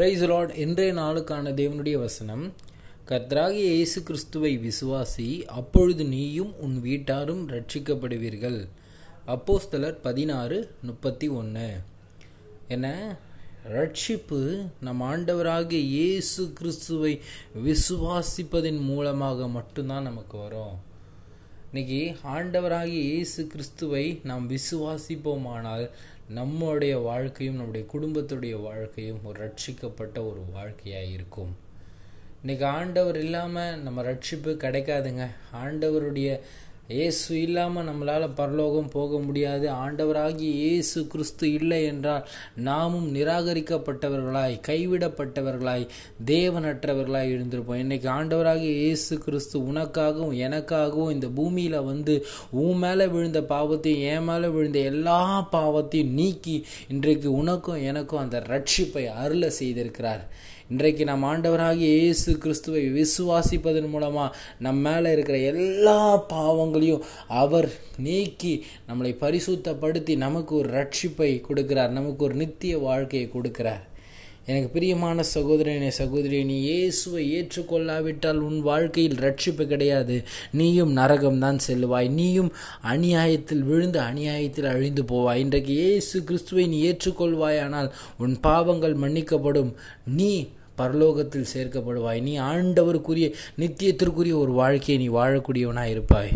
Price Lord இன்றைய நாளுக்கான தேவனுடைய வசனம் கத்ராகி இயேசு கிறிஸ்துவை விசுவாசி அப்பொழுது நீயும் உன் வீட்டாரும் ரட்சிக்கப்படுவீர்கள் அப்போஸ்தலர் பதினாறு முப்பத்தி ஒன்று என்ன? ரட்சிப்பு நம் ஆண்டவராகிய இயேசு கிறிஸ்துவை விசுவாசிப்பதன் மூலமாக மட்டும்தான் நமக்கு வரும். இன்னைக்கு ஆண்டவராகிய இயேசு கிறிஸ்துவை நாம் விசுவாசிப்போமானால் நம்முடைய வாழ்க்கையும் நம்முடைய குடும்பத்துடைய வாழ்க்கையும் ஒரு ரட்சிக்கப்பட்ட ஒரு வாழ்க்கையாக இருக்கும். இன்னைக்கு ஆண்டவர் இல்லாமல் நம்ம ரட்சிப்பு கிடைக்காதுங்க. ஆண்டவருடைய இயேசு இல்லாமல் நம்மளால் பரலோகம் போக முடியாது. ஆண்டவராகிய இயேசு கிறிஸ்து இல்லை என்றால் நாமும் நிராகரிக்கப்பட்டவர்களாய் கைவிடப்பட்டவர்களாய் தேவனற்றவர்களாய் இருந்திருப்போம் இன்னைக்கு ஆண்டவராகிய இயேசு கிறிஸ்து உனக்காகவும் எனக்காகவும் இந்த பூமியில் வந்து உன் மேலே விழுந்த பாவத்தையும் என் மேலே விழுந்த எல்லா பாவத்தையும் நீக்கி இன்றைக்கு உனக்கும் எனக்கும் அந்த ரட்சிப்பை அருள செய்திருக்கிறார். இன்றைக்கு நம் ஆண்டவராகிய இயேசு கிறிஸ்துவை விசுவாசிப்பதன் மூலமாக நம் மேலே இருக்கிற எல்லா பாவங்களையும் அவர் நீக்கி நம்மளை பரிசுத்தப்படுத்தி நமக்கு ஒரு ரட்சிப்பை கொடுக்கிறார் நமக்கு ஒரு நித்திய வாழ்க்கையை கொடுக்கிறார். எனக்கு பிரியமான சகோதரனே சகோதரி நீ இயேசுவை ஏற்றுக்கொள்ளாவிட்டால் உன் வாழ்க்கையில் ரட்சிப்பு கிடையாது. நீயும் நரகம்தான் செல்லுவாய் நீயும் அநியாயத்தில் விழுந்து அநியாயத்தில் அழிந்து போவாய். இன்றைக்கு இயேசு கிறிஸ்துவை நீ ஏற்றுக்கொள்வாயானால் உன் பாவங்கள் மன்னிக்கப்படும். நீ பரலோகத்தில் சேர்க்கப்படுவாய். நீ ஆண்டவருக்குரிய நித்தியத்திற்குரிய ஒரு வாழ்க்கையை நீ வாழக்கூடியவனாக இருப்பாய்.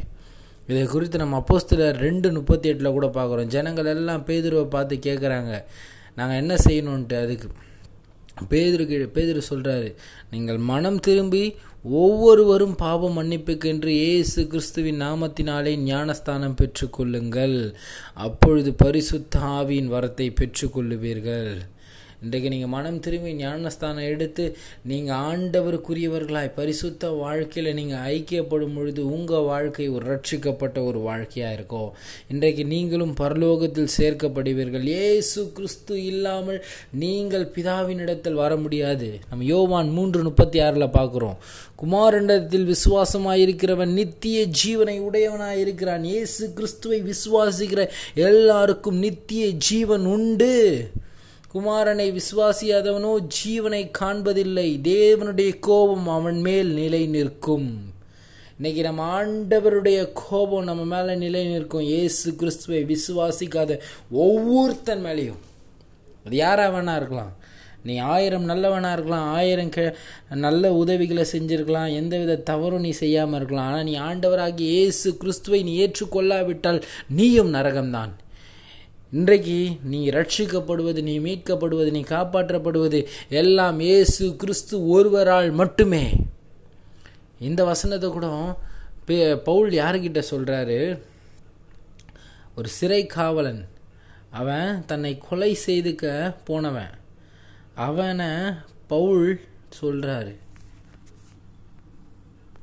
இதை குறித்து நம்ம அப்போஸ்தில் ரெண்டு முப்பத்தி எட்டில் கூட பார்க்குறோம். ஜனங்கள் எல்லாம் பேதுருவை பார்த்து கேட்குறாங்க நாங்கள் என்ன செய்யணுன்ட்டு அதுக்கு பேதுரு பேதுரு சொல்கிறாரு நீங்கள் மனம் திரும்பி ஒவ்வொருவரும் பாவம் மன்னிப்புக்கென்று இயேசு கிறிஸ்துவின் நாமத்தினாலே ஞானஸ்தானம் பெற்றுக்கொள்ளுங்கள். அப்பொழுது பரிசுத்த ஆவியின் வரத்தை பெற்றுக்கொள்ளுவீர்கள். இன்றைக்கு நீங்கள் மனம் திரும்பி ஞானஸ்தானம் எடுத்து நீங்கள் ஆண்டவருக்குரியவர்களாய் பரிசுத்த வாழ்க்கையில் நீங்கள் ஐக்கியப்படும் பொழுது உங்கள் வாழ்க்கை ஒரு ரட்சிக்கப்பட்ட ஒரு வாழ்க்கையாக இருக்கும் இன்றைக்கு நீங்களும் பரலோகத்தில் சேர்க்கப்படுவீர்கள். ஏசு கிறிஸ்து இல்லாமல் நீங்கள் பிதாவினிடத்தில் வர முடியாது. நம்ம யோவான் மூன்று முப்பத்தி ஆறில் பார்க்குறோம் குமாரண்டத்தில் விசுவாசமாயிருக்கிறவன் நித்திய ஜீவனை உடையவனாக இருக்கிறான் இயேசு கிறிஸ்துவை விசுவாசிக்கிற எல்லாருக்கும் நித்திய ஜீவன் உண்டு. குமாரனை விசுவாசியாதவனோ ஜீவனை காண்பதில்லை. தேவனுடைய கோபம் அவன் மேல் நிலை நிற்கும். இன்னைக்கு நம்ம ஆண்டவருடைய கோபம் நம்ம மேலே நிலை நிற்கும். ஏசு கிறிஸ்துவை விசுவாசிக்காத ஒவ்வொருத்தன் மேலேயும். அது யாராக வேணா இருக்கலாம். நீ ஆயிரம் நல்லவனாக இருக்கலாம் ஆயிரம் க நல்ல உதவிகளை செஞ்சுருக்கலாம் எந்தவித தவறும் நீ செய்யாமல் இருக்கலாம். ஆனால் நீ ஆண்டவராகி ஏசு கிறிஸ்துவை நீ ஏற்றுக்கொள்ளாவிட்டால் நீயும் நரகம்தான். இன்றைக்கு நீ ரட்சிக்கப்படுவது நீ மீட்கப்படுவது நீ காப்பாற்றப்படுவது எல்லாம் இயேசு கிறிஸ்து ஒருவரால் மட்டுமே. இந்த வசனத்தை கூட பவுல் யாருக்கிட்ட சொல்கிறாரு ஒரு சிறை காவலன். அவன் தன்னை கொலை செய்துக்க போனவன். அவனை பவுல் சொல்கிறாரு